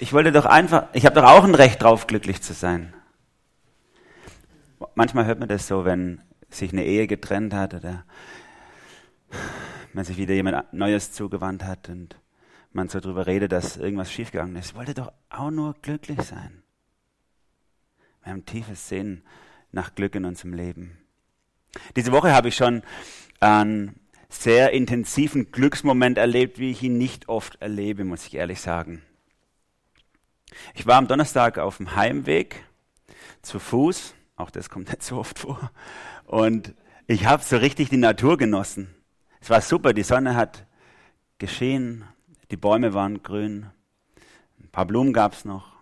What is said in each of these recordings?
Ich wollte doch einfach, ich habe doch auch ein Recht drauf, glücklich zu sein. Manchmal hört man das so, wenn sich eine Ehe getrennt hat oder wenn sich wieder jemand Neues zugewandt hat und man so drüber redet, dass irgendwas schiefgegangen ist. Ich wollte doch auch nur glücklich sein. Wir haben tiefes Sinn nach Glück in unserem Leben. Diese Woche habe ich schon einen sehr intensiven Glücksmoment erlebt, wie ich ihn nicht oft erlebe, muss ich ehrlich sagen. Ich war am Donnerstag auf dem Heimweg zu Fuß, auch das kommt nicht so oft vor, und ich habe so richtig die Natur genossen. Es war super, die Sonne hat geschehen, die Bäume waren grün, ein paar Blumen gab es noch.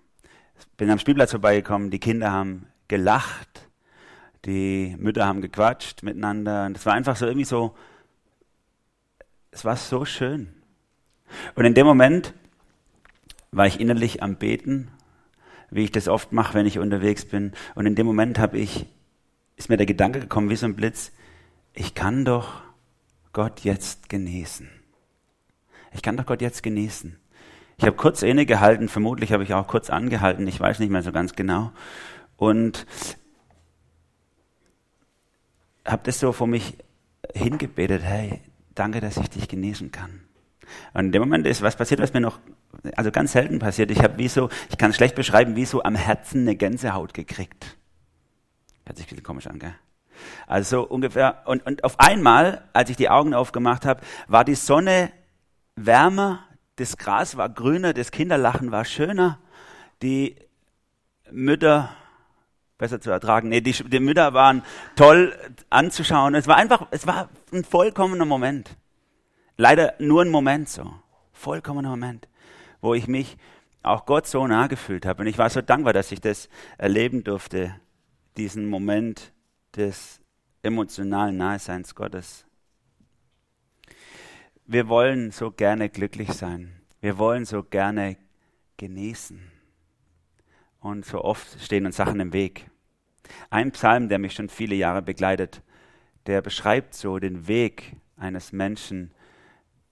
Bin am Spielplatz vorbeigekommen, die Kinder haben gelacht, die Mütter haben gequatscht miteinander. Und es war einfach so irgendwie so, es war so schön. Und in dem Moment war ich innerlich am Beten, wie ich das oft mache, wenn ich unterwegs bin. Und in dem Moment habe ich, ist mir der Gedanke gekommen, wie so ein Blitz, ich kann doch Gott jetzt genießen. Ich kann doch Gott jetzt genießen. Ich habe kurz innegehalten, vermutlich habe ich auch kurz angehalten, ich weiß nicht mehr so ganz genau. Und habe das so vor mich hingebetet, hey, danke, dass ich dich genießen kann. Und in dem Moment ist was passiert, was mir noch, also ganz selten passiert. Ich habe wie so, ich kann es schlecht beschreiben, wie so am Herzen eine Gänsehaut gekriegt. Hört sich ein bisschen komisch an, gell? Also so ungefähr, und, und auf einmal, als ich die Augen aufgemacht habe, war die Sonne wärmer, das Gras war grüner, das Kinderlachen war schöner, die Mütter besser zu ertragen. Nee, die, die Mütter waren toll anzuschauen. Es war einfach, es war ein vollkommener Moment. Leider nur ein Moment so. Vollkommener Moment, wo ich mich auch Gott so nah gefühlt habe. Und ich war so dankbar, dass ich das erleben durfte, diesen Moment des emotionalen Naheseins Gottes. Wir wollen so gerne glücklich sein. Wir wollen so gerne genießen. Und so oft stehen uns Sachen im Weg. Ein Psalm, der mich schon viele Jahre begleitet, der beschreibt so den Weg eines Menschen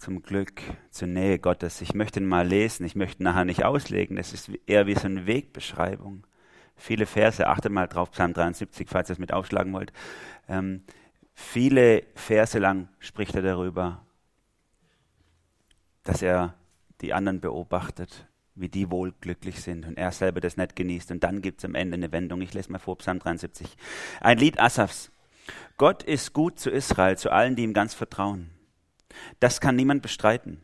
zum Glück, zur Nähe Gottes. Ich möchte ihn mal lesen, ich möchte ihn nachher nicht auslegen. Das ist eher wie so eine Wegbeschreibung. Viele Verse, achtet mal drauf, Psalm 73, falls ihr es mit aufschlagen wollt. Ähm, viele Verse lang spricht er darüber, dass er die anderen beobachtet, wie die wohl glücklich sind und er selber das nicht genießt. Und dann gibt es am Ende eine Wendung. Ich lese mal vor, Psalm 73. Ein Lied Asafs. Gott ist gut zu Israel, zu allen, die ihm ganz vertrauen. Das kann niemand bestreiten.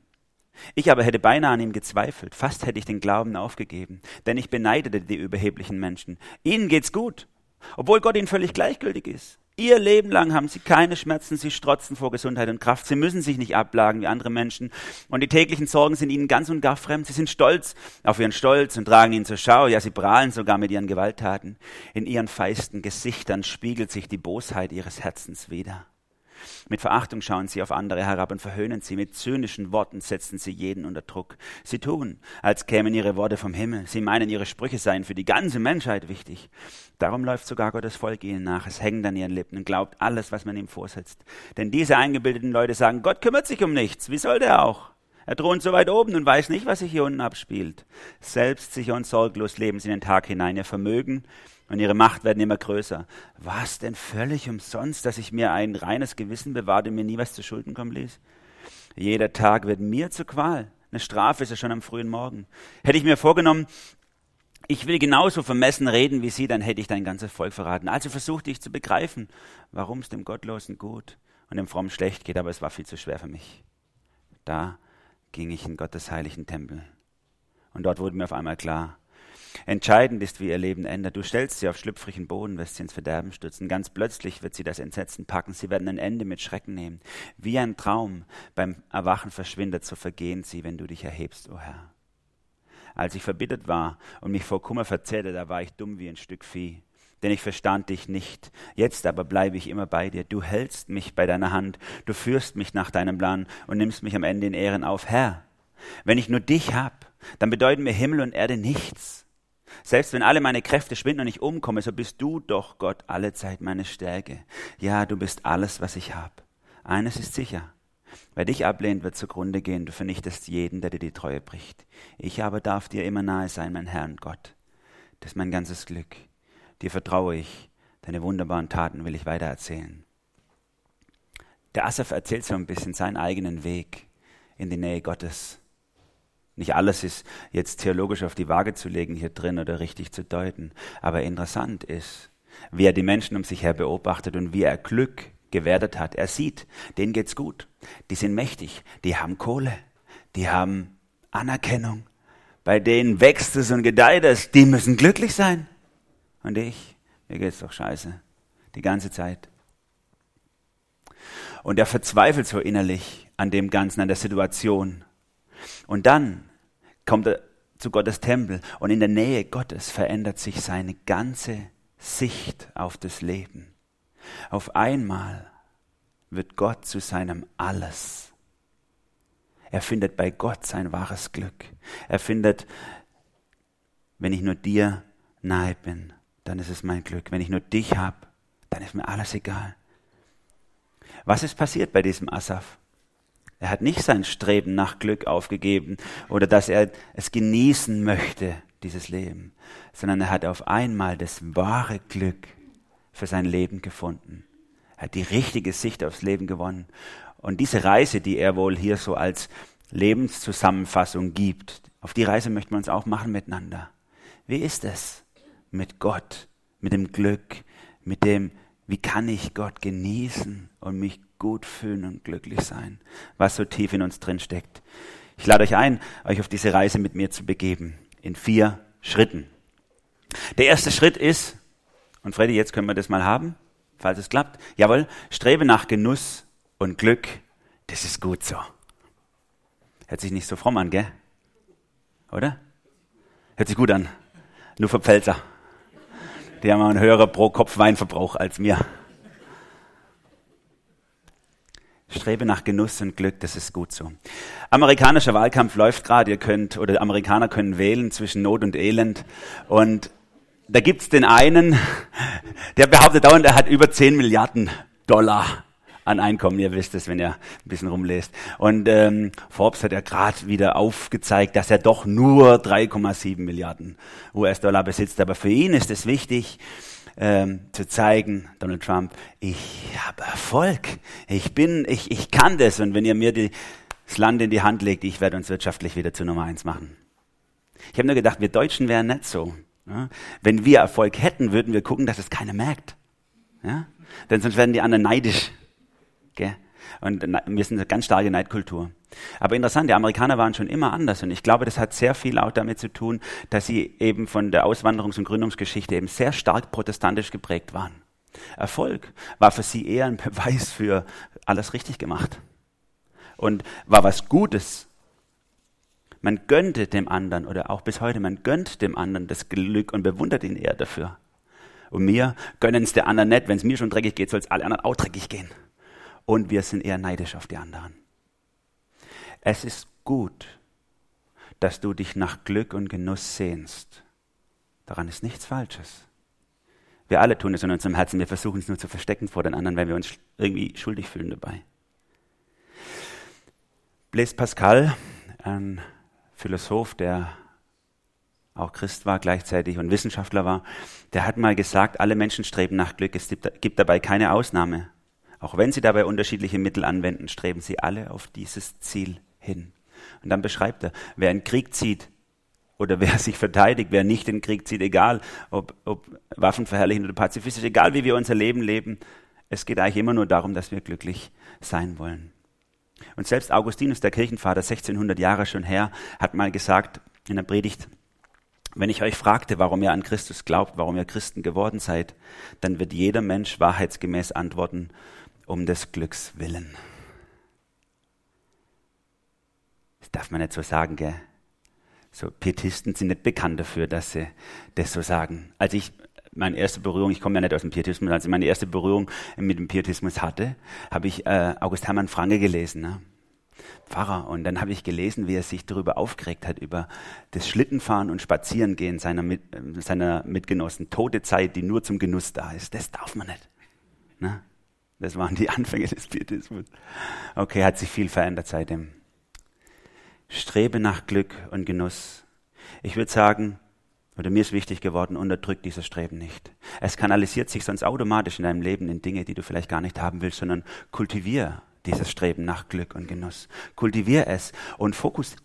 Ich aber hätte beinahe an ihm gezweifelt, fast hätte ich den Glauben aufgegeben, denn ich beneidete die überheblichen Menschen. Ihnen geht's gut, obwohl Gott ihnen völlig gleichgültig ist. Ihr Leben lang haben sie keine Schmerzen, sie strotzen vor Gesundheit und Kraft, sie müssen sich nicht ablagen wie andere Menschen und die täglichen Sorgen sind ihnen ganz und gar fremd. Sie sind stolz auf ihren Stolz und tragen ihn zur Schau, ja, sie prahlen sogar mit ihren Gewalttaten. In ihren feisten Gesichtern spiegelt sich die Bosheit ihres Herzens wieder. Mit Verachtung schauen sie auf andere herab und verhöhnen sie. Mit zynischen Worten setzen sie jeden unter Druck. Sie tun, als kämen ihre Worte vom Himmel. Sie meinen, ihre Sprüche seien für die ganze Menschheit wichtig. Darum läuft sogar Gottes Volk ihnen nach. Es hängt an ihren Lippen und glaubt alles, was man ihm vorsetzt. Denn diese eingebildeten Leute sagen, Gott kümmert sich um nichts. Wie soll der auch? Er thront so weit oben und weiß nicht, was sich hier unten abspielt. Selbstsicher und sorglos leben sie in den Tag hinein. Ihr Vermögen und ihre Macht werden immer größer. War es denn völlig umsonst, dass ich mir ein reines Gewissen bewahrte und mir nie was zu Schulden kommen ließ? Jeder Tag wird mir zur Qual. Eine Strafe ist ja schon am frühen Morgen. Hätte ich mir vorgenommen, ich will genauso vermessen reden wie Sie, dann hätte ich dein ganzes Volk verraten. Also versuchte ich zu begreifen, warum es dem Gottlosen gut und dem Frommen schlecht geht, aber es war viel zu schwer für mich. Da ging ich in Gottes heiligen Tempel. Und dort wurde mir auf einmal klar, Entscheidend ist, wie ihr Leben ändert. Du stellst sie auf schlüpfrigen Boden, wirst sie ins Verderben stürzen. Ganz plötzlich wird sie das Entsetzen packen. Sie werden ein Ende mit Schrecken nehmen. Wie ein Traum beim Erwachen verschwindet, so vergehen sie, wenn du dich erhebst, o oh Herr. Als ich verbittert war und mich vor Kummer verzehrte, da war ich dumm wie ein Stück Vieh. Denn ich verstand dich nicht. Jetzt aber bleibe ich immer bei dir. Du hältst mich bei deiner Hand. Du führst mich nach deinem Plan und nimmst mich am Ende in Ehren auf. Herr, wenn ich nur dich hab, dann bedeuten mir Himmel und Erde nichts. Selbst wenn alle meine Kräfte schwinden und ich umkomme, so bist du doch, Gott, alle Zeit meine Stärke. Ja, du bist alles, was ich habe. Eines ist sicher. Wer dich ablehnt, wird zugrunde gehen. Du vernichtest jeden, der dir die Treue bricht. Ich aber darf dir immer nahe sein, mein Herr und Gott. Das ist mein ganzes Glück. Dir vertraue ich. Deine wunderbaren Taten will ich weitererzählen. Der Asaf erzählt so ein bisschen seinen eigenen Weg in die Nähe Gottes. Nicht alles ist jetzt theologisch auf die Waage zu legen hier drin oder richtig zu deuten. Aber interessant ist, wie er die Menschen um sich her beobachtet und wie er Glück gewertet hat. Er sieht, denen geht's gut. Die sind mächtig. Die haben Kohle. Die haben Anerkennung. Bei denen wächst es und gedeiht es. Die müssen glücklich sein. Und ich, mir geht's doch scheiße. Die ganze Zeit. Und er verzweifelt so innerlich an dem Ganzen, an der Situation. Und dann kommt er zu Gottes Tempel und in der Nähe Gottes verändert sich seine ganze Sicht auf das Leben. Auf einmal wird Gott zu seinem Alles. Er findet bei Gott sein wahres Glück. Er findet, wenn ich nur dir nahe bin, dann ist es mein Glück. Wenn ich nur dich habe, dann ist mir alles egal. Was ist passiert bei diesem Asaf? Er hat nicht sein Streben nach Glück aufgegeben oder dass er es genießen möchte, dieses Leben, sondern er hat auf einmal das wahre Glück für sein Leben gefunden. Er hat die richtige Sicht aufs Leben gewonnen. Und diese Reise, die er wohl hier so als Lebenszusammenfassung gibt, auf die Reise möchten wir uns auch machen miteinander. Wie ist es mit Gott, mit dem Glück, mit dem, wie kann ich Gott genießen und mich gut fühlen und glücklich sein, was so tief in uns drin steckt. Ich lade euch ein, euch auf diese Reise mit mir zu begeben, in vier Schritten. Der erste Schritt ist, und Freddy, jetzt können wir das mal haben, falls es klappt. Jawohl, strebe nach Genuss und Glück, das ist gut so. Hört sich nicht so fromm an, gell? Oder? Hört sich gut an. Nur für Pfälzer. Die haben einen höheren Pro-Kopf-Weinverbrauch als mir. Strebe nach Genuss und Glück, das ist gut so. Amerikanischer Wahlkampf läuft gerade, ihr könnt, oder Amerikaner können wählen zwischen Not und Elend. Und da gibt's den einen, der behauptet dauernd, er hat über 10 Milliarden Dollar an Einkommen. Ihr wisst es, wenn ihr ein bisschen rumlest. Und ähm, Forbes hat ja gerade wieder aufgezeigt, dass er doch nur 3,7 Milliarden US-Dollar besitzt. Aber für ihn ist es wichtig, ähm, zu zeigen, Donald Trump, ich habe Erfolg, ich bin, ich, ich kann das und wenn ihr mir die, das Land in die Hand legt, ich werde uns wirtschaftlich wieder zu Nummer eins machen. Ich habe nur gedacht, wir Deutschen wären nicht so. Ja? Wenn wir Erfolg hätten, würden wir gucken, dass es keiner merkt. Ja? Denn sonst werden die anderen neidisch. Gell? Und wir sind eine ganz starke Neidkultur. Aber interessant, die Amerikaner waren schon immer anders. Und ich glaube, das hat sehr viel auch damit zu tun, dass sie eben von der Auswanderungs- und Gründungsgeschichte eben sehr stark protestantisch geprägt waren. Erfolg war für sie eher ein Beweis für alles richtig gemacht. Und war was Gutes. Man gönnte dem anderen, oder auch bis heute, man gönnt dem anderen das Glück und bewundert ihn eher dafür. Und mir gönnen es der anderen nicht. Wenn es mir schon dreckig geht, soll es alle anderen auch dreckig gehen und wir sind eher neidisch auf die anderen. Es ist gut, dass du dich nach Glück und Genuss sehnst. Daran ist nichts Falsches. Wir alle tun es in unserem Herzen. Wir versuchen es nur zu verstecken vor den anderen, weil wir uns irgendwie schuldig fühlen dabei. Blaise Pascal, ein Philosoph, der auch Christ war gleichzeitig und Wissenschaftler war, der hat mal gesagt, alle Menschen streben nach Glück. Es gibt dabei keine Ausnahme. Auch wenn sie dabei unterschiedliche Mittel anwenden, streben sie alle auf dieses Ziel hin. Und dann beschreibt er, wer einen Krieg zieht oder wer sich verteidigt, wer nicht den Krieg zieht, egal ob, ob waffenverherrlichend oder pazifistisch, egal wie wir unser Leben leben, es geht eigentlich immer nur darum, dass wir glücklich sein wollen. Und selbst Augustinus, der Kirchenvater, 1600 Jahre schon her, hat mal gesagt in der Predigt, wenn ich euch fragte, warum ihr an Christus glaubt, warum ihr Christen geworden seid, dann wird jeder Mensch wahrheitsgemäß antworten, um des Glücks willen. Das darf man nicht so sagen, gell? So Pietisten sind nicht bekannt dafür, dass sie das so sagen. Als ich meine erste Berührung, ich komme ja nicht aus dem Pietismus, als ich meine erste Berührung mit dem Pietismus hatte, habe ich äh, August Hermann Franke gelesen. Ne? Pfarrer. Und dann habe ich gelesen, wie er sich darüber aufgeregt hat, über das Schlittenfahren und Spazierengehen seiner, mit, seiner Mitgenossen. Tote Zeit, die nur zum Genuss da ist. Das darf man nicht. Ne? Das waren die Anfänge des Pietismus. Okay, hat sich viel verändert seitdem. Strebe nach Glück und Genuss. Ich würde sagen, oder mir ist wichtig geworden, unterdrück dieses Streben nicht. Es kanalisiert sich sonst automatisch in deinem Leben in Dinge, die du vielleicht gar nicht haben willst, sondern kultivier dieses Streben nach Glück und Genuss. Kultivier es und fokus,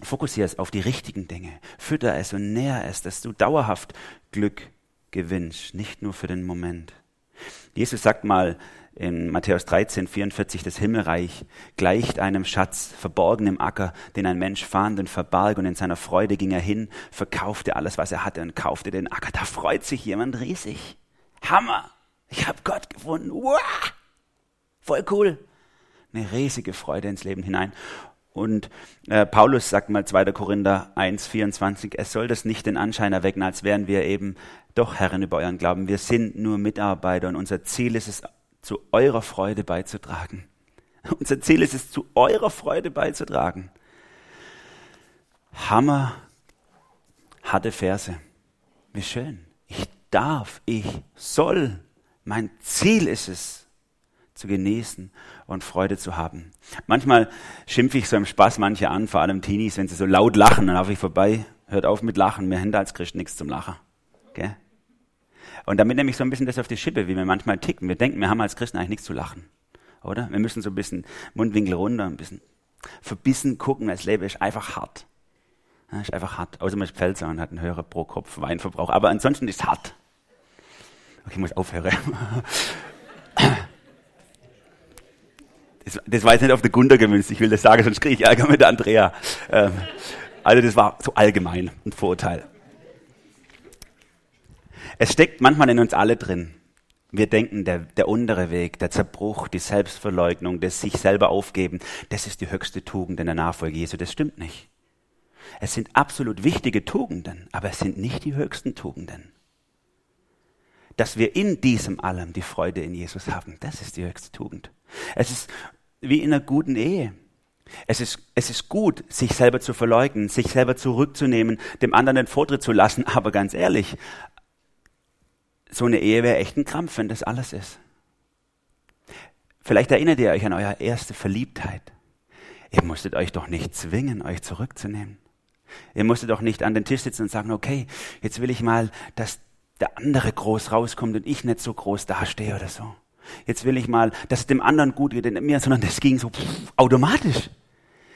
fokussier es auf die richtigen Dinge. Fütter es und nähr es, dass du dauerhaft Glück gewinnst, nicht nur für den Moment. Jesus sagt mal in Matthäus 13, 44, das Himmelreich gleicht einem Schatz verborgen im Acker, den ein Mensch fand und verbarg und in seiner Freude ging er hin, verkaufte alles, was er hatte und kaufte den Acker. Da freut sich jemand riesig. Hammer! Ich habe Gott gefunden. Wow! Voll cool. Eine riesige Freude ins Leben hinein. Und äh, Paulus sagt mal 2. Korinther 1, 24, es soll das nicht den Anschein erwecken, als wären wir eben doch Herren über euren Glauben. Wir sind nur Mitarbeiter und unser Ziel ist es, zu eurer Freude beizutragen. Unser Ziel ist es, zu eurer Freude beizutragen. Hammer, harte Verse. Wie schön. Ich darf, ich soll. Mein Ziel ist es, zu genießen und Freude zu haben. Manchmal schimpfe ich so im Spaß manche an, vor allem Teenies, wenn sie so laut lachen, dann laufe ich vorbei, hört auf mit Lachen, wir haben da als Christen nichts zum Lachen. Okay? Und damit nehme ich so ein bisschen das auf die Schippe, wie wir manchmal ticken. Wir denken, wir haben als Christen eigentlich nichts zu lachen. Oder? Wir müssen so ein bisschen Mundwinkel runter, ein bisschen verbissen gucken. Das Leben ist einfach hart. Ja, ist einfach hart. Außer man ist Pfälzer und hat einen höheren pro Kopf Weinverbrauch. Aber ansonsten ist es hart. Okay, ich muss aufhören. Das, das war jetzt nicht auf der Gunter gemünzt, ich will das sagen, sonst kriege ich Ärger mit der Andrea. Ähm, also das war so allgemein ein Vorurteil. Es steckt manchmal in uns alle drin. Wir denken, der, der untere Weg, der Zerbruch, die Selbstverleugnung, das sich selber aufgeben, das ist die höchste Tugend in der Nachfolge Jesu. Das stimmt nicht. Es sind absolut wichtige Tugenden, aber es sind nicht die höchsten Tugenden. Dass wir in diesem allem die Freude in Jesus haben, das ist die höchste Tugend. Es ist wie in einer guten Ehe. Es ist, es ist gut, sich selber zu verleugnen, sich selber zurückzunehmen, dem anderen den Vortritt zu lassen, aber ganz ehrlich, so eine Ehe wäre echt ein Krampf, wenn das alles ist. Vielleicht erinnert ihr euch an eure erste Verliebtheit. Ihr musstet euch doch nicht zwingen, euch zurückzunehmen. Ihr musstet doch nicht an den Tisch sitzen und sagen, okay, jetzt will ich mal, dass der andere groß rauskommt und ich nicht so groß dastehe oder so. Jetzt will ich mal, dass es dem anderen gut geht, mir, sondern das ging so pff, automatisch.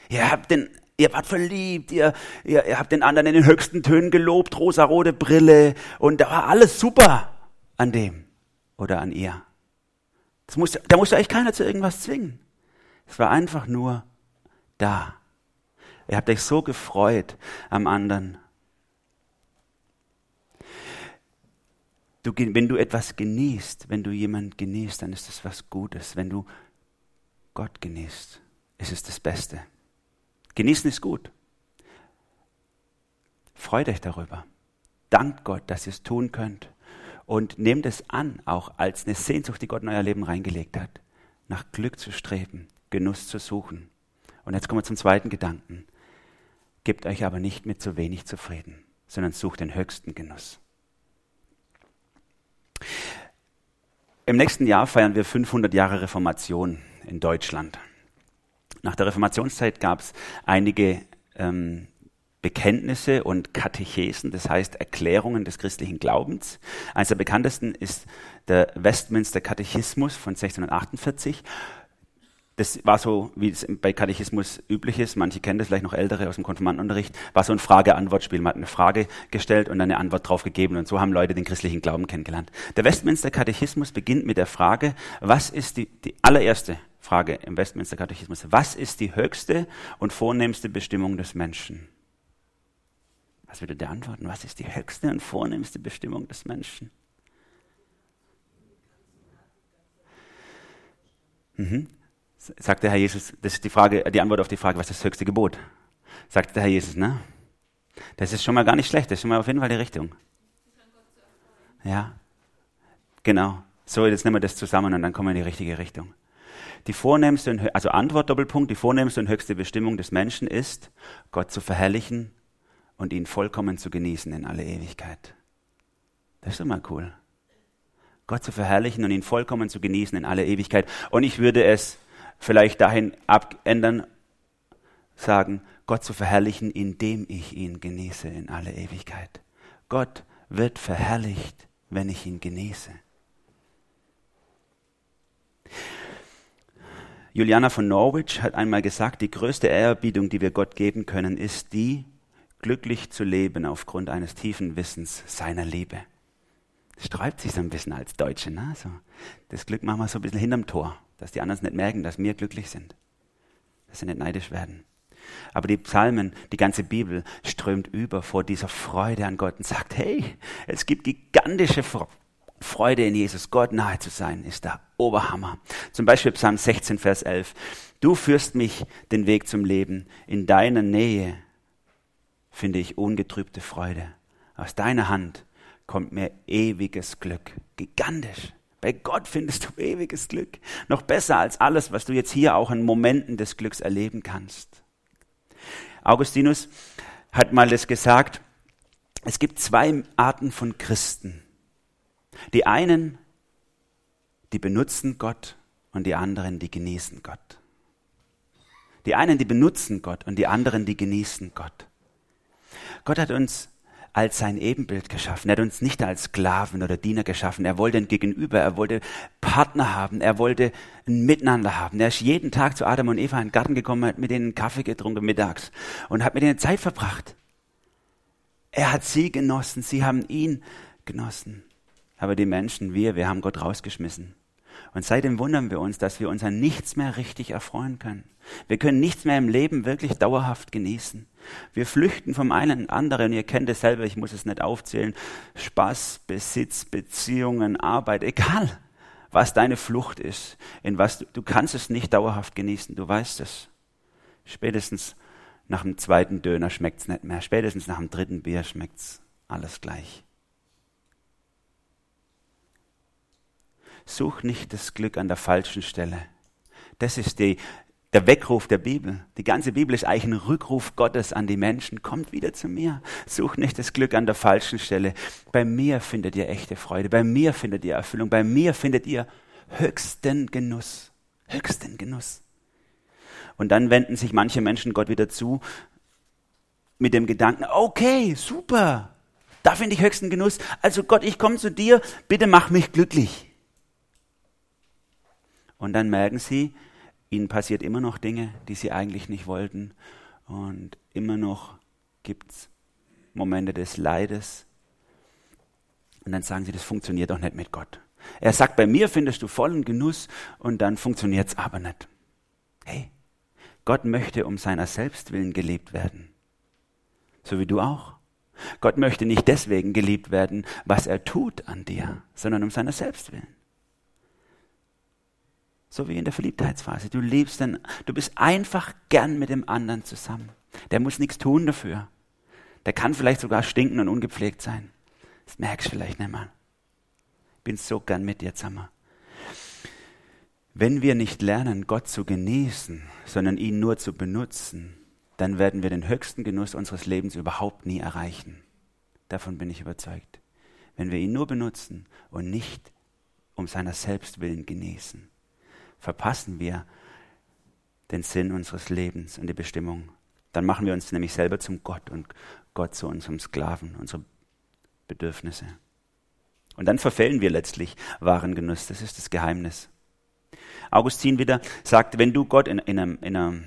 Ihr habt den, ihr wart verliebt, ihr, ihr, ihr habt den anderen in den höchsten Tönen gelobt, rosa-rote Brille und da war alles super an dem oder an ihr. Musste, da musste euch keiner zu irgendwas zwingen. Es war einfach nur da. Ihr habt euch so gefreut am anderen. Du, wenn du etwas genießt, wenn du jemand genießt, dann ist das was Gutes. Wenn du Gott genießt, ist es das Beste. Genießen ist gut. Freut euch darüber. Dankt Gott, dass ihr es tun könnt und nehmt es an, auch als eine Sehnsucht, die Gott in euer Leben reingelegt hat, nach Glück zu streben, Genuss zu suchen. Und jetzt kommen wir zum zweiten Gedanken. Gebt euch aber nicht mit zu wenig zufrieden, sondern sucht den höchsten Genuss. Im nächsten Jahr feiern wir 500 Jahre Reformation in Deutschland. Nach der Reformationszeit gab es einige ähm, Bekenntnisse und Katechesen, das heißt Erklärungen des christlichen Glaubens. Eines der bekanntesten ist der Westminster Katechismus von 1648. Das war so, wie es bei Katechismus üblich ist, manche kennen das vielleicht noch ältere aus dem Konfirmandenunterricht, war so ein Frage-Antwort-Spiel. Man hat eine Frage gestellt und eine Antwort drauf gegeben und so haben Leute den christlichen Glauben kennengelernt. Der Westminster Katechismus beginnt mit der Frage, was ist die, die allererste Frage im Westminster Katechismus, was ist die höchste und vornehmste Bestimmung des Menschen? Was würde der antworten? Was ist die höchste und vornehmste Bestimmung des Menschen? Mhm. Sagt der Herr Jesus, das ist die Frage, die Antwort auf die Frage, was ist das höchste Gebot? Sagt der Herr Jesus, ne? Das ist schon mal gar nicht schlecht, das ist schon mal auf jeden Fall die Richtung. Ja, genau. So, jetzt nehmen wir das zusammen und dann kommen wir in die richtige Richtung. Die vornehmste, und, also Antwort Doppelpunkt, die vornehmste und höchste Bestimmung des Menschen ist, Gott zu verherrlichen und ihn vollkommen zu genießen in alle Ewigkeit. Das ist immer cool. Gott zu verherrlichen und ihn vollkommen zu genießen in aller Ewigkeit. Und ich würde es vielleicht dahin abändern, sagen, Gott zu verherrlichen, indem ich ihn genieße in aller Ewigkeit. Gott wird verherrlicht, wenn ich ihn genieße. Juliana von Norwich hat einmal gesagt, die größte Ehrerbietung, die wir Gott geben können, ist die, glücklich zu leben aufgrund eines tiefen Wissens seiner Liebe. Das sträubt sich so ein bisschen als Deutsche. Ne? So, das Glück machen wir so ein bisschen hinterm Tor, dass die anderen nicht merken, dass wir glücklich sind, dass sie nicht neidisch werden. Aber die Psalmen, die ganze Bibel strömt über vor dieser Freude an Gott und sagt, hey, es gibt gigantische Freude in Jesus. Gott nahe zu sein, ist der Oberhammer. Zum Beispiel Psalm 16, Vers 11. Du führst mich den Weg zum Leben. In deiner Nähe finde ich ungetrübte Freude. Aus deiner Hand kommt mir ewiges Glück. Gigantisch. Bei Gott findest du ewiges Glück. Noch besser als alles, was du jetzt hier auch in Momenten des Glücks erleben kannst. Augustinus hat mal das gesagt, es gibt zwei Arten von Christen. Die einen, die benutzen Gott und die anderen, die genießen Gott. Die einen, die benutzen Gott und die anderen, die genießen Gott. Gott hat uns als sein Ebenbild geschaffen. Er hat uns nicht als Sklaven oder Diener geschaffen. Er wollte ein Gegenüber, er wollte Partner haben, er wollte ein Miteinander haben. Er ist jeden Tag zu Adam und Eva in den Garten gekommen, hat mit ihnen Kaffee getrunken mittags und hat mit ihnen Zeit verbracht. Er hat sie genossen, sie haben ihn genossen. Aber die Menschen, wir, wir haben Gott rausgeschmissen. Und seitdem wundern wir uns, dass wir uns an nichts mehr richtig erfreuen können. Wir können nichts mehr im Leben wirklich dauerhaft genießen. Wir flüchten vom einen anderen. Ihr kennt es selber, ich muss es nicht aufzählen. Spaß, Besitz, Beziehungen, Arbeit, egal was deine Flucht ist, in was du, du kannst es nicht dauerhaft genießen. Du weißt es. Spätestens nach dem zweiten Döner schmeckt es nicht mehr. Spätestens nach dem dritten Bier schmeckt es alles gleich. Such nicht das Glück an der falschen Stelle. Das ist die, der Weckruf der Bibel. Die ganze Bibel ist eigentlich ein Rückruf Gottes an die Menschen. Kommt wieder zu mir. Such nicht das Glück an der falschen Stelle. Bei mir findet ihr echte Freude. Bei mir findet ihr Erfüllung. Bei mir findet ihr höchsten Genuss. Höchsten Genuss. Und dann wenden sich manche Menschen Gott wieder zu mit dem Gedanken, okay, super, da finde ich höchsten Genuss. Also Gott, ich komme zu dir, bitte mach mich glücklich. Und dann merken sie, ihnen passiert immer noch Dinge, die sie eigentlich nicht wollten. Und immer noch gibt es Momente des Leides. Und dann sagen sie, das funktioniert doch nicht mit Gott. Er sagt, bei mir findest du vollen Genuss und dann funktioniert es aber nicht. Hey, Gott möchte um seiner selbst willen geliebt werden. So wie du auch. Gott möchte nicht deswegen geliebt werden, was er tut an dir, sondern um seiner selbst willen. So wie in der Verliebtheitsphase. Du liebst den, du bist einfach gern mit dem anderen zusammen. Der muss nichts tun dafür. Der kann vielleicht sogar stinken und ungepflegt sein. Das merkst du vielleicht nicht mal. Bin so gern mit dir zusammen. Wenn wir nicht lernen, Gott zu genießen, sondern ihn nur zu benutzen, dann werden wir den höchsten Genuss unseres Lebens überhaupt nie erreichen. Davon bin ich überzeugt. Wenn wir ihn nur benutzen und nicht um seiner selbst willen genießen verpassen wir den Sinn unseres Lebens und die Bestimmung. Dann machen wir uns nämlich selber zum Gott und Gott zu unserem Sklaven, unsere Bedürfnisse. Und dann verfehlen wir letztlich wahren Genuss. Das ist das Geheimnis. Augustin wieder sagt, wenn du Gott in, in, einem, in, einer, in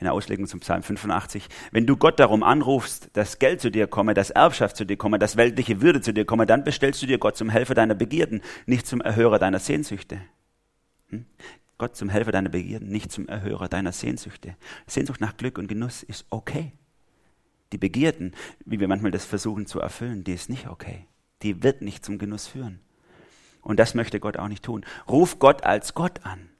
einer Auslegung zum Psalm 85, wenn du Gott darum anrufst, dass Geld zu dir komme, dass Erbschaft zu dir komme, dass weltliche Würde zu dir komme, dann bestellst du dir Gott zum Helfer deiner Begierden, nicht zum Erhörer deiner Sehnsüchte. Hm? Gott zum Helfer deiner Begierden, nicht zum Erhörer deiner Sehnsüchte. Sehnsucht nach Glück und Genuss ist okay. Die Begierden, wie wir manchmal das versuchen zu erfüllen, die ist nicht okay. Die wird nicht zum Genuss führen. Und das möchte Gott auch nicht tun. Ruf Gott als Gott an.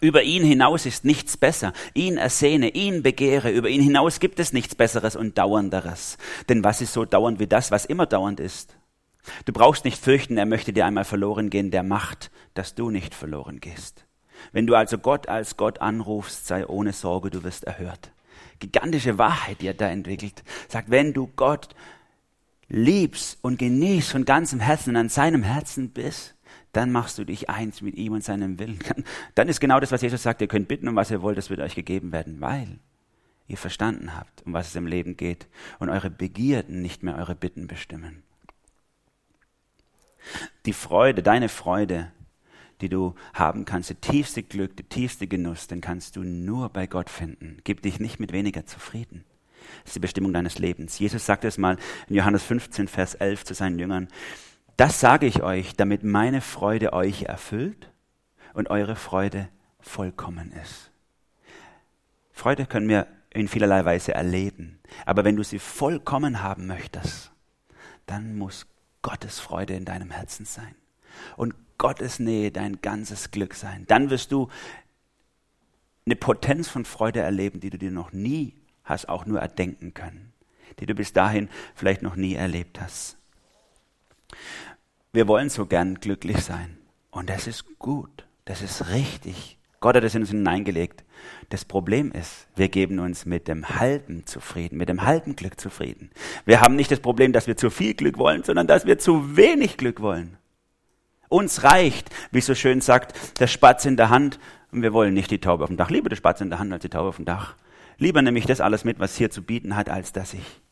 Über ihn hinaus ist nichts besser. Ihn ersehne, ihn begehre. Über ihn hinaus gibt es nichts Besseres und Dauernderes. Denn was ist so dauernd wie das, was immer dauernd ist? Du brauchst nicht fürchten, er möchte dir einmal verloren gehen, der macht, dass du nicht verloren gehst. Wenn du also Gott als Gott anrufst, sei ohne Sorge, du wirst erhört. Gigantische Wahrheit, die er da entwickelt. Sagt, wenn du Gott liebst und genießt von ganzem Herzen und an seinem Herzen bist, dann machst du dich eins mit ihm und seinem Willen. Dann ist genau das, was Jesus sagt, ihr könnt bitten, um was ihr wollt, das wird euch gegeben werden, weil ihr verstanden habt, um was es im Leben geht und eure Begierden nicht mehr eure Bitten bestimmen. Die Freude, deine Freude, die du haben kannst, der tiefste Glück, der tiefste Genuss, den kannst du nur bei Gott finden. Gib dich nicht mit weniger zufrieden. Das ist die Bestimmung deines Lebens. Jesus sagt es mal in Johannes 15, Vers 11 zu seinen Jüngern. Das sage ich euch, damit meine Freude euch erfüllt und eure Freude vollkommen ist. Freude können wir in vielerlei Weise erleben. Aber wenn du sie vollkommen haben möchtest, dann muss Gottes Freude in deinem Herzen sein. Und Gottes Nähe dein ganzes Glück sein. Dann wirst du eine Potenz von Freude erleben, die du dir noch nie hast auch nur erdenken können, die du bis dahin vielleicht noch nie erlebt hast. Wir wollen so gern glücklich sein. Und das ist gut. Das ist richtig. Gott hat es in uns hineingelegt. Das Problem ist, wir geben uns mit dem halben zufrieden, mit dem halben Glück zufrieden. Wir haben nicht das Problem, dass wir zu viel Glück wollen, sondern dass wir zu wenig Glück wollen. Uns reicht, wie so schön sagt, der Spatz in der Hand und wir wollen nicht die Taube auf dem Dach. Lieber der Spatz in der Hand als die Taube auf dem Dach. Lieber nehme ich das alles mit, was hier zu bieten hat, als dass ich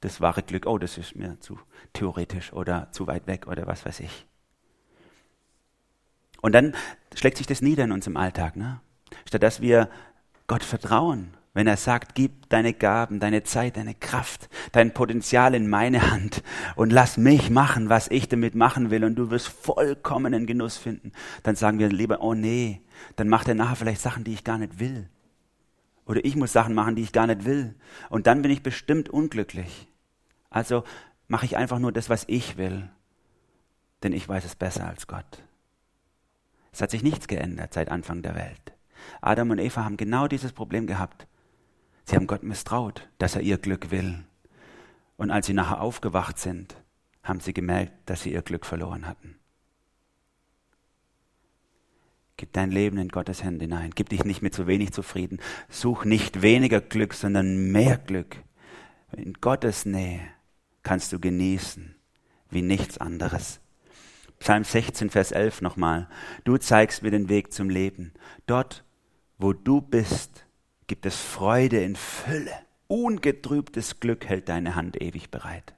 das wahre Glück, oh, das ist mir zu theoretisch oder zu weit weg oder was weiß ich. Und dann schlägt sich das nieder in uns im Alltag, ne? Statt dass wir Gott vertrauen, wenn er sagt, gib deine Gaben, deine Zeit, deine Kraft, dein Potenzial in meine Hand und lass mich machen, was ich damit machen will und du wirst vollkommenen Genuss finden, dann sagen wir lieber, oh nee, dann macht er nachher vielleicht Sachen, die ich gar nicht will. Oder ich muss Sachen machen, die ich gar nicht will. Und dann bin ich bestimmt unglücklich. Also mache ich einfach nur das, was ich will. Denn ich weiß es besser als Gott. Es hat sich nichts geändert seit Anfang der Welt. Adam und Eva haben genau dieses Problem gehabt. Sie haben Gott misstraut, dass er ihr Glück will. Und als sie nachher aufgewacht sind, haben sie gemerkt, dass sie ihr Glück verloren hatten. Gib dein Leben in Gottes Hände hinein. Gib dich nicht mit zu wenig zufrieden. Such nicht weniger Glück, sondern mehr Glück. In Gottes Nähe kannst du genießen wie nichts anderes. Psalm 16, Vers 11 nochmal. Du zeigst mir den Weg zum Leben. Dort, wo du bist, gibt es Freude in Fülle. Ungetrübtes Glück hält deine Hand ewig bereit.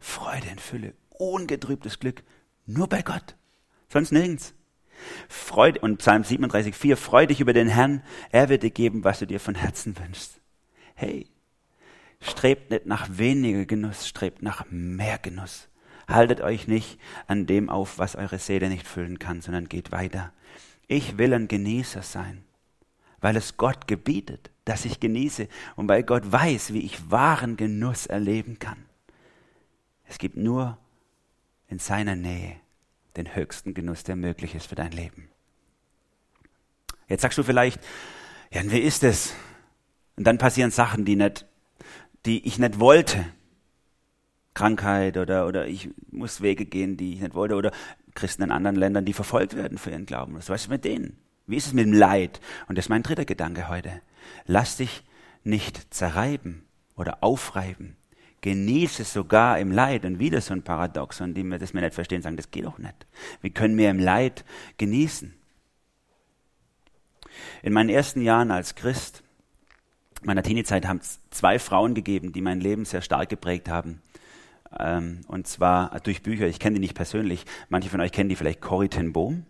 Freude in Fülle, ungetrübtes Glück, nur bei Gott, sonst nirgends. Freude, und Psalm 37, 4, freu dich über den Herrn, er wird dir geben, was du dir von Herzen wünschst. Hey, strebt nicht nach weniger Genuss, strebt nach mehr Genuss. Haltet euch nicht an dem auf, was eure Seele nicht füllen kann, sondern geht weiter. Ich will ein Genießer sein, weil es Gott gebietet, dass ich genieße und weil Gott weiß, wie ich wahren Genuss erleben kann. Es gibt nur in seiner Nähe den höchsten Genuss, der möglich ist für dein Leben. Jetzt sagst du vielleicht, ja, wie ist es? Und dann passieren Sachen, die nicht, die ich nicht wollte. Krankheit oder, oder ich muss Wege gehen, die ich nicht wollte oder Christen in anderen Ländern, die verfolgt werden für ihren Glauben. Was ist mit denen? Wie ist es mit dem Leid? Und das ist mein dritter Gedanke heute. Lass dich nicht zerreiben oder aufreiben genieße sogar im Leid. Und wieder so ein Paradoxon, die mir das mir nicht verstehen, sagen, das geht doch nicht. Wie können wir im Leid genießen? In meinen ersten Jahren als Christ, meiner Teeniezeit, haben es zwei Frauen gegeben, die mein Leben sehr stark geprägt haben. Ähm, und zwar durch Bücher. Ich kenne die nicht persönlich. Manche von euch kennen die vielleicht Corrie ten Boom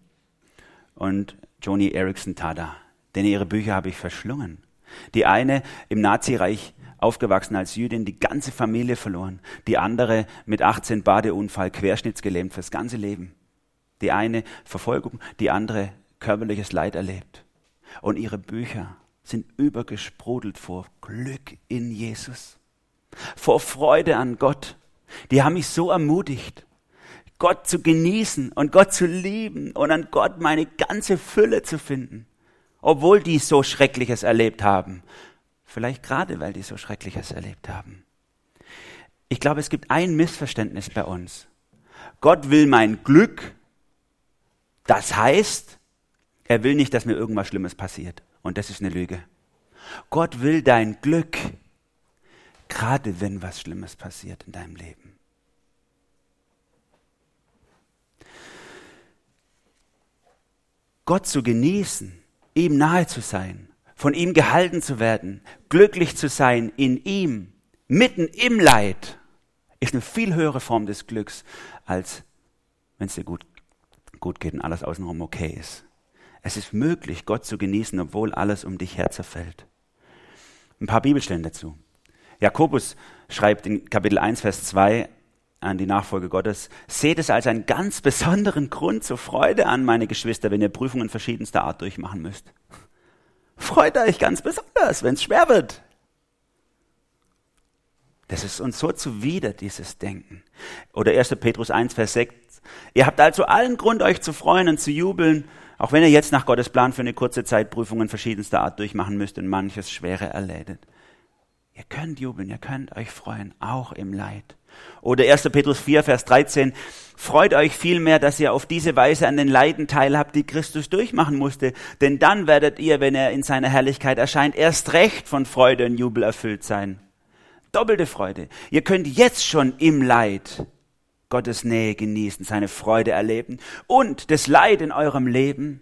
und Joni Erickson Tada. Denn ihre Bücher habe ich verschlungen. Die eine im Nazireich aufgewachsen als Jüdin, die ganze Familie verloren. Die andere mit 18 Badeunfall, querschnittsgelähmt fürs ganze Leben. Die eine Verfolgung, die andere körperliches Leid erlebt. Und ihre Bücher sind übergesprudelt vor Glück in Jesus, vor Freude an Gott. Die haben mich so ermutigt, Gott zu genießen und Gott zu lieben und an Gott meine ganze Fülle zu finden, obwohl die so Schreckliches erlebt haben. Vielleicht gerade, weil die so Schreckliches erlebt haben. Ich glaube, es gibt ein Missverständnis bei uns. Gott will mein Glück. Das heißt, er will nicht, dass mir irgendwas Schlimmes passiert. Und das ist eine Lüge. Gott will dein Glück, Gerade wenn was Schlimmes passiert in deinem Leben. Gott zu genießen, ihm nahe zu sein, von ihm gehalten zu werden, glücklich zu sein in ihm, mitten im Leid, ist eine viel höhere Form des Glücks, als wenn es dir gut, gut geht und alles außenrum okay ist. Es ist möglich, Gott zu genießen, obwohl alles um dich her zerfällt. Ein paar Bibelstellen dazu. Jakobus schreibt in Kapitel 1, Vers 2 an die Nachfolge Gottes, seht es als einen ganz besonderen Grund zur Freude an, meine Geschwister, wenn ihr Prüfungen verschiedenster Art durchmachen müsst. Freut euch ganz besonders, wenn es schwer wird. Das ist uns so zuwider, dieses Denken. Oder 1. Petrus 1, Vers 6. Ihr habt also allen Grund, euch zu freuen und zu jubeln, auch wenn ihr jetzt nach Gottes Plan für eine kurze Zeit Prüfungen verschiedenster Art durchmachen müsst und manches Schwere erleidet. Ihr könnt jubeln, ihr könnt euch freuen, auch im Leid. Oder 1. Petrus 4, Vers 13. Freut euch vielmehr, dass ihr auf diese Weise an den Leiden teilhabt, die Christus durchmachen musste. Denn dann werdet ihr, wenn er in seiner Herrlichkeit erscheint, erst recht von Freude und Jubel erfüllt sein. Doppelte Freude. Ihr könnt jetzt schon im Leid Gottes Nähe genießen, seine Freude erleben und das Leid in eurem Leben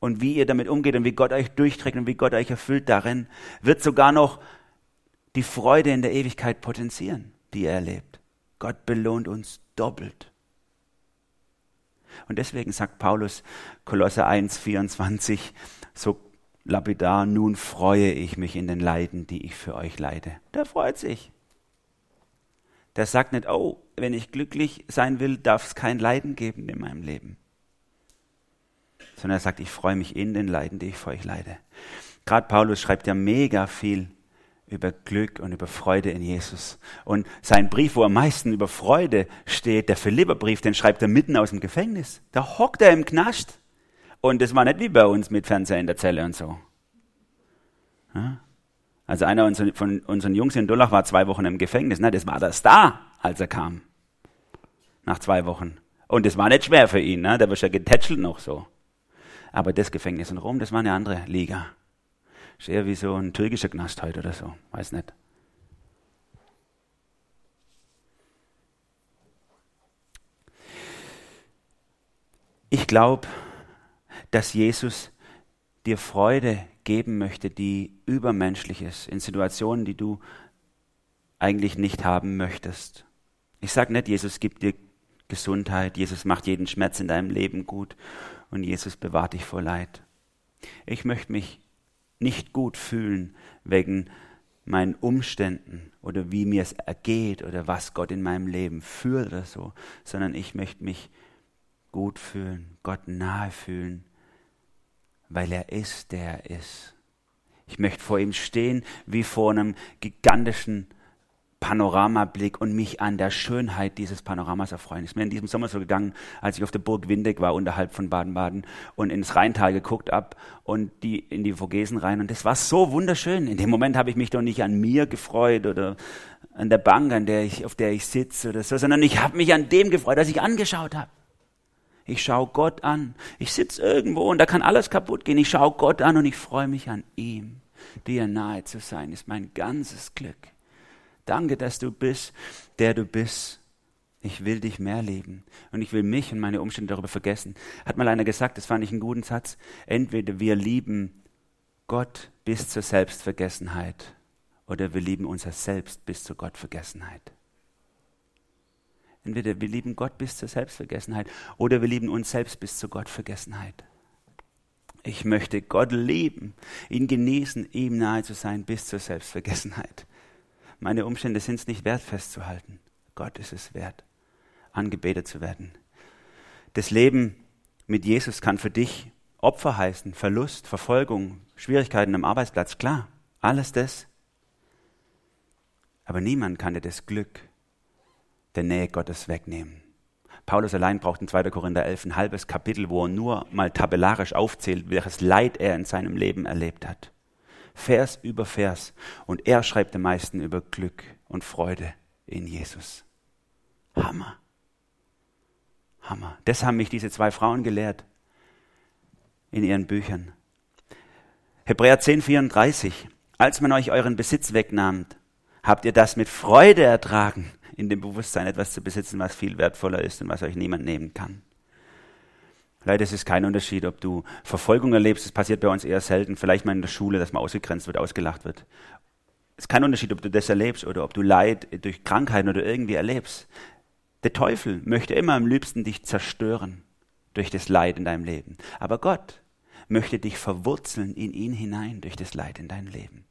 und wie ihr damit umgeht und wie Gott euch durchträgt und wie Gott euch erfüllt darin, wird sogar noch die Freude in der Ewigkeit potenzieren die er erlebt. Gott belohnt uns doppelt. Und deswegen sagt Paulus Kolosser 1, 24 so lapidar, nun freue ich mich in den Leiden, die ich für euch leide. Der freut sich. Der sagt nicht, oh, wenn ich glücklich sein will, darf es kein Leiden geben in meinem Leben. Sondern er sagt, ich freue mich in den Leiden, die ich für euch leide. Gerade Paulus schreibt ja mega viel über Glück und über Freude in Jesus. Und sein Brief, wo am meisten über Freude steht, der Philipperbrief, den schreibt er mitten aus dem Gefängnis. Da hockt er im Knast. Und das war nicht wie bei uns mit Fernseher in der Zelle und so. Also einer von unseren Jungs in Dullach war zwei Wochen im Gefängnis. Na, das war der Star, als er kam. Nach zwei Wochen. Und das war nicht schwer für ihn, ne? der war schon getätschelt noch so. Aber das Gefängnis in Rom, das war eine andere Liga. Ist eher wie so ein türkischer Knast heute oder so. Weiß nicht. Ich glaube, dass Jesus dir Freude geben möchte, die übermenschlich ist, in Situationen, die du eigentlich nicht haben möchtest. Ich sage nicht, Jesus gibt dir Gesundheit, Jesus macht jeden Schmerz in deinem Leben gut und Jesus bewahrt dich vor Leid. Ich möchte mich nicht gut fühlen wegen meinen Umständen oder wie mir es ergeht oder was Gott in meinem Leben führt oder so, sondern ich möchte mich gut fühlen, Gott nahe fühlen, weil er ist, der er ist. Ich möchte vor ihm stehen wie vor einem gigantischen Panoramablick und mich an der Schönheit dieses Panoramas erfreuen. Ist mir in diesem Sommer so gegangen, als ich auf der Burg Windeck war, unterhalb von Baden-Baden und ins Rheintal geguckt hab und die, in die Vogesen rein. Und das war so wunderschön. In dem Moment habe ich mich doch nicht an mir gefreut oder an der Bank, an der ich, auf der ich sitze oder so, sondern ich habe mich an dem gefreut, was ich angeschaut habe. Ich schaue Gott an. Ich sitze irgendwo und da kann alles kaputt gehen. Ich schaue Gott an und ich freue mich an ihm. Dir nahe zu sein, ist mein ganzes Glück. Danke, dass du bist, der du bist. Ich will dich mehr lieben und ich will mich und meine Umstände darüber vergessen. Hat mal einer gesagt, das fand ich einen guten Satz. Entweder wir lieben Gott bis zur Selbstvergessenheit oder wir lieben unser Selbst bis zur Gottvergessenheit. Entweder wir lieben Gott bis zur Selbstvergessenheit oder wir lieben uns selbst bis zur Gottvergessenheit. Ich möchte Gott lieben, ihn genießen, ihm nahe zu sein bis zur Selbstvergessenheit. Meine Umstände sind es nicht wert, festzuhalten. Gott ist es wert, angebetet zu werden. Das Leben mit Jesus kann für dich Opfer heißen, Verlust, Verfolgung, Schwierigkeiten am Arbeitsplatz, klar, alles das. Aber niemand kann dir das Glück der Nähe Gottes wegnehmen. Paulus allein braucht in 2. Korinther 11 ein halbes Kapitel, wo er nur mal tabellarisch aufzählt, welches Leid er in seinem Leben erlebt hat. Vers über Vers. Und er schreibt am meisten über Glück und Freude in Jesus. Hammer. Hammer. Das haben mich diese zwei Frauen gelehrt in ihren Büchern. Hebräer 10, 34. Als man euch euren Besitz wegnahm, habt ihr das mit Freude ertragen, in dem Bewusstsein etwas zu besitzen, was viel wertvoller ist und was euch niemand nehmen kann. Ist es kein Unterschied, ob du Verfolgung erlebst, das passiert bei uns eher selten, vielleicht mal in der Schule, dass man ausgegrenzt wird, ausgelacht wird. Es ist kein Unterschied, ob du das erlebst oder ob du Leid durch Krankheiten oder irgendwie erlebst. Der Teufel möchte immer am liebsten dich zerstören durch das Leid in deinem Leben. Aber Gott möchte dich verwurzeln in ihn hinein durch das Leid in dein Leben.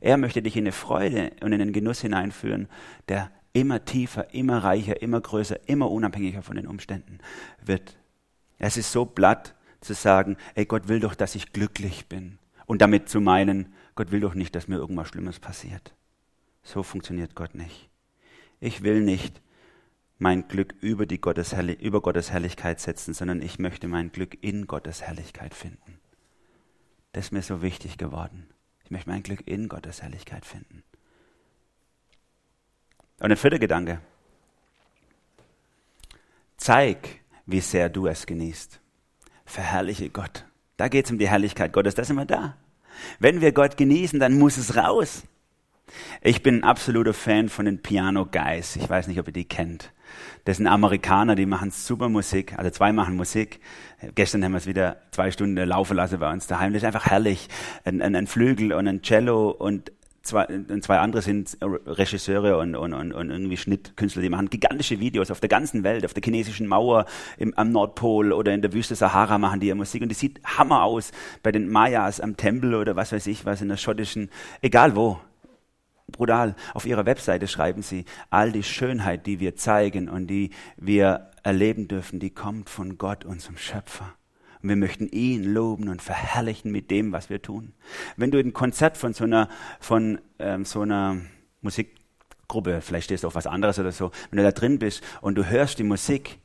Er möchte dich in eine Freude und in den Genuss hineinführen, der immer tiefer, immer reicher, immer größer, immer unabhängiger von den Umständen wird. Es ist so blatt zu sagen, ey, Gott will doch, dass ich glücklich bin. Und damit zu meinen, Gott will doch nicht, dass mir irgendwas Schlimmes passiert. So funktioniert Gott nicht. Ich will nicht mein Glück über, die Gottes, über Gottes Herrlichkeit setzen, sondern ich möchte mein Glück in Gottes Herrlichkeit finden. Das ist mir so wichtig geworden. Ich möchte mein Glück in Gottes Herrlichkeit finden. Und ein vierter Gedanke. Zeig, wie sehr du es genießt. Verherrliche Gott. Da geht es um die Herrlichkeit Gottes, da sind wir da. Wenn wir Gott genießen, dann muss es raus. Ich bin ein absoluter Fan von den Piano Guys. Ich weiß nicht, ob ihr die kennt. Das sind Amerikaner, die machen super Musik. Also zwei machen Musik. Gestern haben wir es wieder zwei Stunden laufen lassen bei uns daheim. Das ist einfach herrlich. Ein, ein, ein Flügel und ein Cello und zwei, zwei andere sind Regisseure und, und, und, und irgendwie Schnittkünstler, die machen gigantische Videos auf der ganzen Welt, auf der chinesischen Mauer, im, am Nordpol oder in der Wüste Sahara machen die ja Musik und die sieht Hammer aus bei den Mayas am Tempel oder was weiß ich was in der schottischen, egal wo. Brutal. Auf ihrer Webseite schreiben sie, all die Schönheit, die wir zeigen und die wir erleben dürfen, die kommt von Gott, unserem Schöpfer. Und wir möchten ihn loben und verherrlichen mit dem, was wir tun. Wenn du ein Konzert von so einer, von ähm, so einer Musikgruppe, vielleicht stehst du auf was anderes oder so, wenn du da drin bist und du hörst die Musik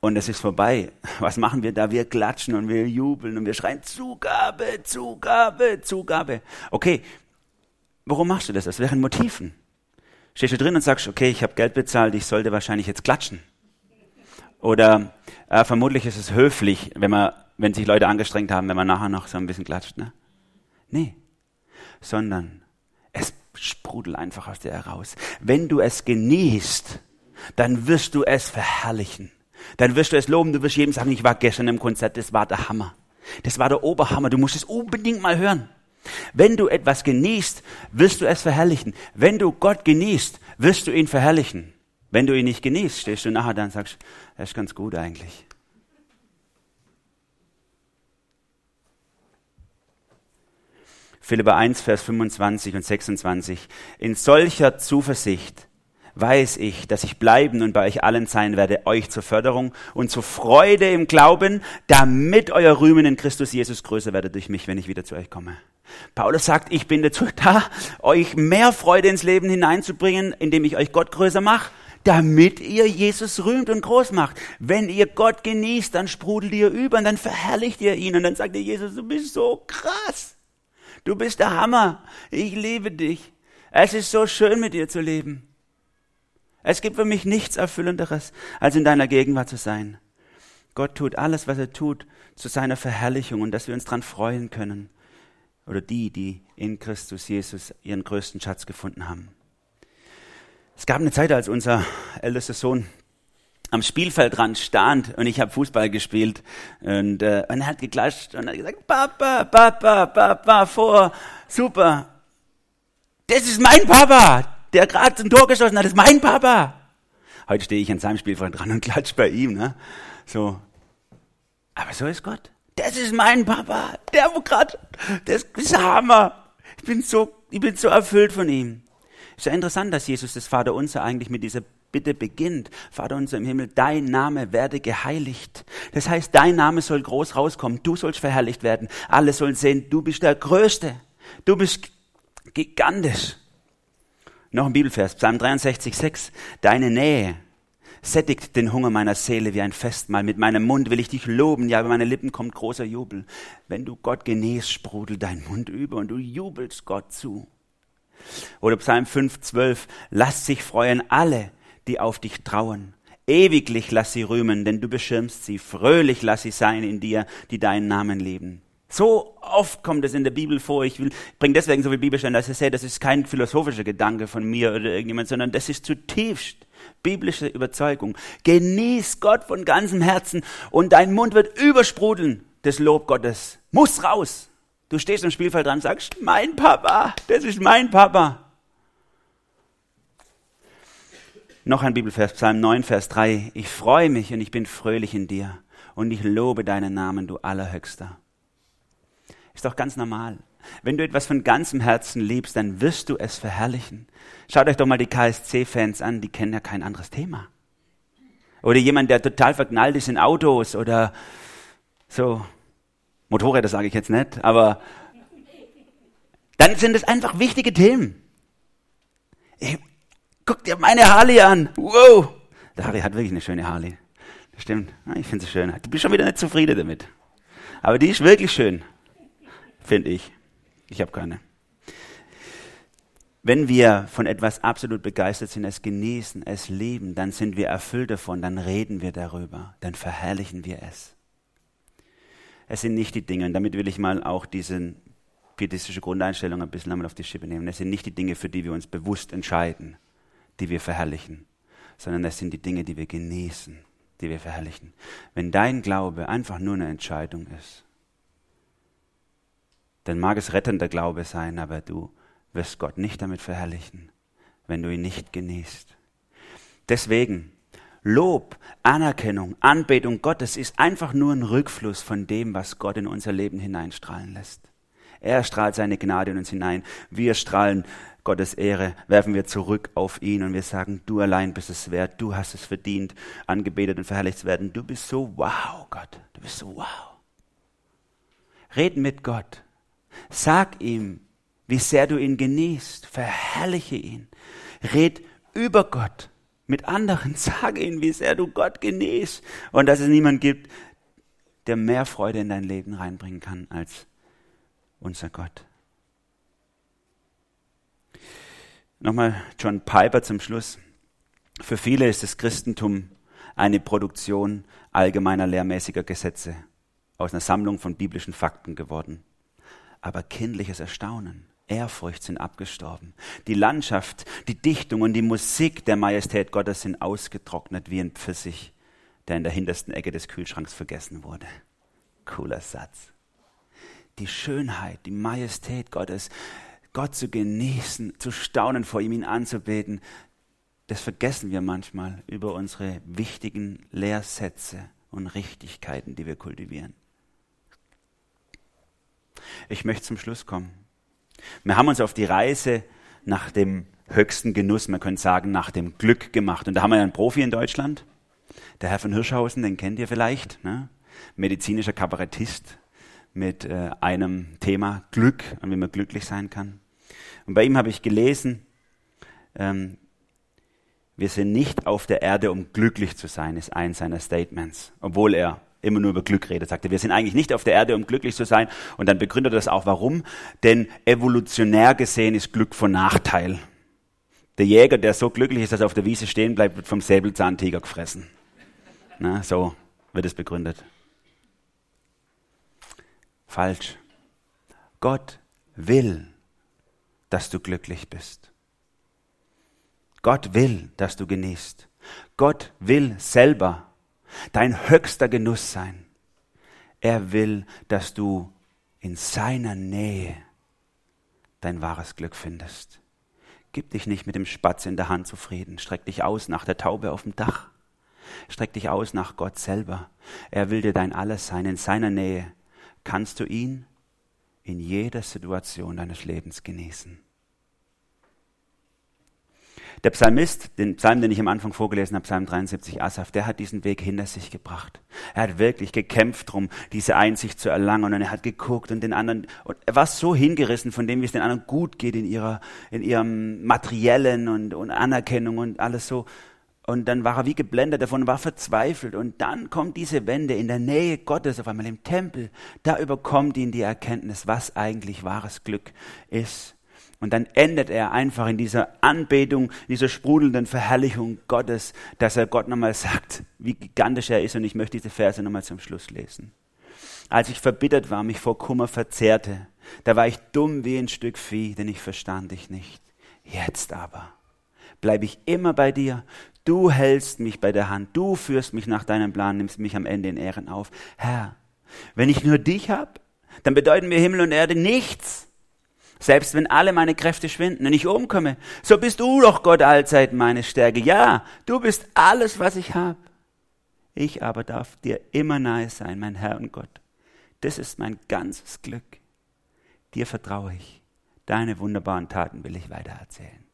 und es ist vorbei, was machen wir da? Wir klatschen und wir jubeln und wir schreien Zugabe, Zugabe, Zugabe. Okay, warum machst du das? Das wären Motiven. Stehst du drin und sagst, okay, ich habe Geld bezahlt, ich sollte wahrscheinlich jetzt klatschen. Oder äh, vermutlich ist es höflich, wenn man, wenn sich Leute angestrengt haben, wenn man nachher noch so ein bisschen klatscht. Ne? Nee, sondern es sprudelt einfach aus dir heraus. Wenn du es genießt, dann wirst du es verherrlichen. Dann wirst du es loben, du wirst jedem sagen, ich war gestern im Konzert, das war der Hammer. Das war der Oberhammer, du musst es unbedingt mal hören. Wenn du etwas genießt, wirst du es verherrlichen. Wenn du Gott genießt, wirst du ihn verherrlichen. Wenn du ihn nicht genießt, stehst du nachher da und sagst, er ist ganz gut eigentlich. Philipper 1, Vers 25 und 26. In solcher Zuversicht weiß ich, dass ich bleiben und bei euch allen sein werde, euch zur Förderung und zur Freude im Glauben, damit euer Rühmen in Christus Jesus größer werde durch mich, wenn ich wieder zu euch komme. Paulus sagt, ich bin dazu da, euch mehr Freude ins Leben hineinzubringen, indem ich euch Gott größer mache damit ihr Jesus rühmt und groß macht. Wenn ihr Gott genießt, dann sprudelt ihr über und dann verherrlicht ihr ihn und dann sagt ihr Jesus, du bist so krass. Du bist der Hammer. Ich liebe dich. Es ist so schön mit dir zu leben. Es gibt für mich nichts Erfüllenderes, als in deiner Gegenwart zu sein. Gott tut alles, was er tut, zu seiner Verherrlichung und dass wir uns daran freuen können. Oder die, die in Christus Jesus ihren größten Schatz gefunden haben. Es gab eine Zeit, als unser ältester Sohn am Spielfeldrand stand und ich habe Fußball gespielt und, äh, und er hat geklatscht und hat gesagt, Papa, Papa, Papa, vor, super. Das ist mein Papa, der gerade ein Tor geschossen hat, das ist mein Papa. Heute stehe ich an seinem Spielfeld dran und klatsch bei ihm, ne? So. Aber so ist Gott. Das ist mein Papa, der wo gerade, das ist Hammer. Ich bin so, ich bin so erfüllt von ihm. Ist ja interessant, dass Jesus das Vaterunser eigentlich mit dieser Bitte beginnt. Vater unser im Himmel, dein Name werde geheiligt. Das heißt, dein Name soll groß rauskommen. Du sollst verherrlicht werden. Alle sollen sehen, du bist der Größte. Du bist gigantisch. Noch ein Bibelvers, Psalm 63, 6. Deine Nähe sättigt den Hunger meiner Seele wie ein Festmahl. Mit meinem Mund will ich dich loben. Ja, über meine Lippen kommt großer Jubel. Wenn du Gott genießt, sprudelt dein Mund über und du jubelst Gott zu. Oder Psalm 5, 12. Lass sich freuen alle, die auf dich trauen. Ewiglich lass sie rühmen, denn du beschirmst sie. Fröhlich lass sie sein in dir, die deinen Namen lieben. So oft kommt es in der Bibel vor. Ich will, bringe deswegen so viel Bibelstellen, dass ich sehe, das ist kein philosophischer Gedanke von mir oder irgendjemand, sondern das ist zutiefst Biblische Überzeugung. Genieß Gott von ganzem Herzen und dein Mund wird übersprudeln. Das Lob Gottes muss raus. Du stehst am Spielfeld dran und sagst, mein Papa, das ist mein Papa. Noch ein Bibelvers, Psalm 9, Vers 3. Ich freue mich und ich bin fröhlich in dir und ich lobe deinen Namen, du Allerhöchster. Ist doch ganz normal. Wenn du etwas von ganzem Herzen liebst, dann wirst du es verherrlichen. Schaut euch doch mal die KSC-Fans an, die kennen ja kein anderes Thema. Oder jemand, der total verknallt ist in Autos oder so. Motorräder sage ich jetzt nicht, aber dann sind es einfach wichtige Themen. Ich, guck dir meine Harley an. Wow. Der Harry hat wirklich eine schöne Harley. Das stimmt. Ich finde sie schön. Du bist schon wieder nicht zufrieden damit. Aber die ist wirklich schön. Finde ich. Ich habe keine. Wenn wir von etwas absolut begeistert sind, es genießen, es lieben, dann sind wir erfüllt davon, dann reden wir darüber, dann verherrlichen wir es. Es sind nicht die Dinge, und damit will ich mal auch diese pietistische Grundeinstellung ein bisschen einmal auf die Schippe nehmen. Es sind nicht die Dinge, für die wir uns bewusst entscheiden, die wir verherrlichen, sondern es sind die Dinge, die wir genießen, die wir verherrlichen. Wenn dein Glaube einfach nur eine Entscheidung ist, dann mag es rettender Glaube sein, aber du wirst Gott nicht damit verherrlichen, wenn du ihn nicht genießt. Deswegen, Lob, Anerkennung, Anbetung Gottes ist einfach nur ein Rückfluss von dem, was Gott in unser Leben hineinstrahlen lässt. Er strahlt seine Gnade in uns hinein. Wir strahlen Gottes Ehre, werfen wir zurück auf ihn und wir sagen, du allein bist es wert, du hast es verdient, angebetet und verherrlicht zu werden. Du bist so wow, Gott, du bist so wow. Red mit Gott. Sag ihm, wie sehr du ihn genießt. Verherrliche ihn. Red über Gott mit anderen. Sage ihm, wie sehr du Gott genießt und dass es niemand gibt, der mehr Freude in dein Leben reinbringen kann als unser Gott. Nochmal John Piper zum Schluss. Für viele ist das Christentum eine Produktion allgemeiner lehrmäßiger Gesetze aus einer Sammlung von biblischen Fakten geworden. Aber kindliches Erstaunen, Ehrfurcht sind abgestorben. Die Landschaft, die Dichtung und die Musik der Majestät Gottes sind ausgetrocknet wie ein Pfirsich, der in der hintersten Ecke des Kühlschranks vergessen wurde. Cooler Satz. Die Schönheit, die Majestät Gottes, Gott zu genießen, zu staunen vor ihm, ihn anzubeten, das vergessen wir manchmal über unsere wichtigen Lehrsätze und Richtigkeiten, die wir kultivieren. Ich möchte zum Schluss kommen. Wir haben uns auf die Reise nach dem höchsten Genuss, man könnte sagen, nach dem Glück gemacht. Und da haben wir einen Profi in Deutschland, der Herr von Hirschhausen, den kennt ihr vielleicht, ne? medizinischer Kabarettist mit äh, einem Thema Glück und wie man glücklich sein kann. Und bei ihm habe ich gelesen, ähm, wir sind nicht auf der Erde, um glücklich zu sein, ist eins seiner Statements, obwohl er immer nur über Glück redet. Sagte, wir sind eigentlich nicht auf der Erde, um glücklich zu sein. Und dann begründet er das auch, warum. Denn evolutionär gesehen ist Glück von Nachteil. Der Jäger, der so glücklich ist, dass er auf der Wiese stehen bleibt, wird vom Säbelzahntiger gefressen. Na, so wird es begründet. Falsch. Gott will, dass du glücklich bist. Gott will, dass du genießt. Gott will selber dein höchster Genuss sein. Er will, dass du in seiner Nähe dein wahres Glück findest. Gib dich nicht mit dem Spatz in der Hand zufrieden. Streck dich aus nach der Taube auf dem Dach. Streck dich aus nach Gott selber. Er will dir dein Alles sein. In seiner Nähe kannst du ihn in jeder Situation deines Lebens genießen. Der Psalmist, den Psalm, den ich am Anfang vorgelesen habe, Psalm 73, Asaf, der hat diesen Weg hinter sich gebracht. Er hat wirklich gekämpft drum, diese Einsicht zu erlangen und er hat geguckt und den anderen, und er war so hingerissen von dem, wie es den anderen gut geht in ihrer, in ihrem materiellen und, und Anerkennung und alles so. Und dann war er wie geblendet davon, war verzweifelt. Und dann kommt diese Wende in der Nähe Gottes, auf einmal im Tempel. Da überkommt ihn die Erkenntnis, was eigentlich wahres Glück ist. Und dann endet er einfach in dieser Anbetung, in dieser sprudelnden Verherrlichung Gottes, dass er Gott nochmal sagt, wie gigantisch er ist. Und ich möchte diese Verse nochmal zum Schluss lesen. Als ich verbittert war, mich vor Kummer verzehrte, da war ich dumm wie ein Stück Vieh, denn ich verstand dich nicht. Jetzt aber bleibe ich immer bei dir. Du hältst mich bei der Hand, du führst mich nach deinem Plan, nimmst mich am Ende in Ehren auf. Herr, wenn ich nur dich hab, dann bedeuten mir Himmel und Erde nichts. Selbst wenn alle meine Kräfte schwinden und ich umkomme, so bist du doch Gott allzeit meine Stärke. Ja, du bist alles, was ich hab. Ich aber darf dir immer nahe sein, mein Herr und Gott. Das ist mein ganzes Glück. Dir vertraue ich. Deine wunderbaren Taten will ich weitererzählen.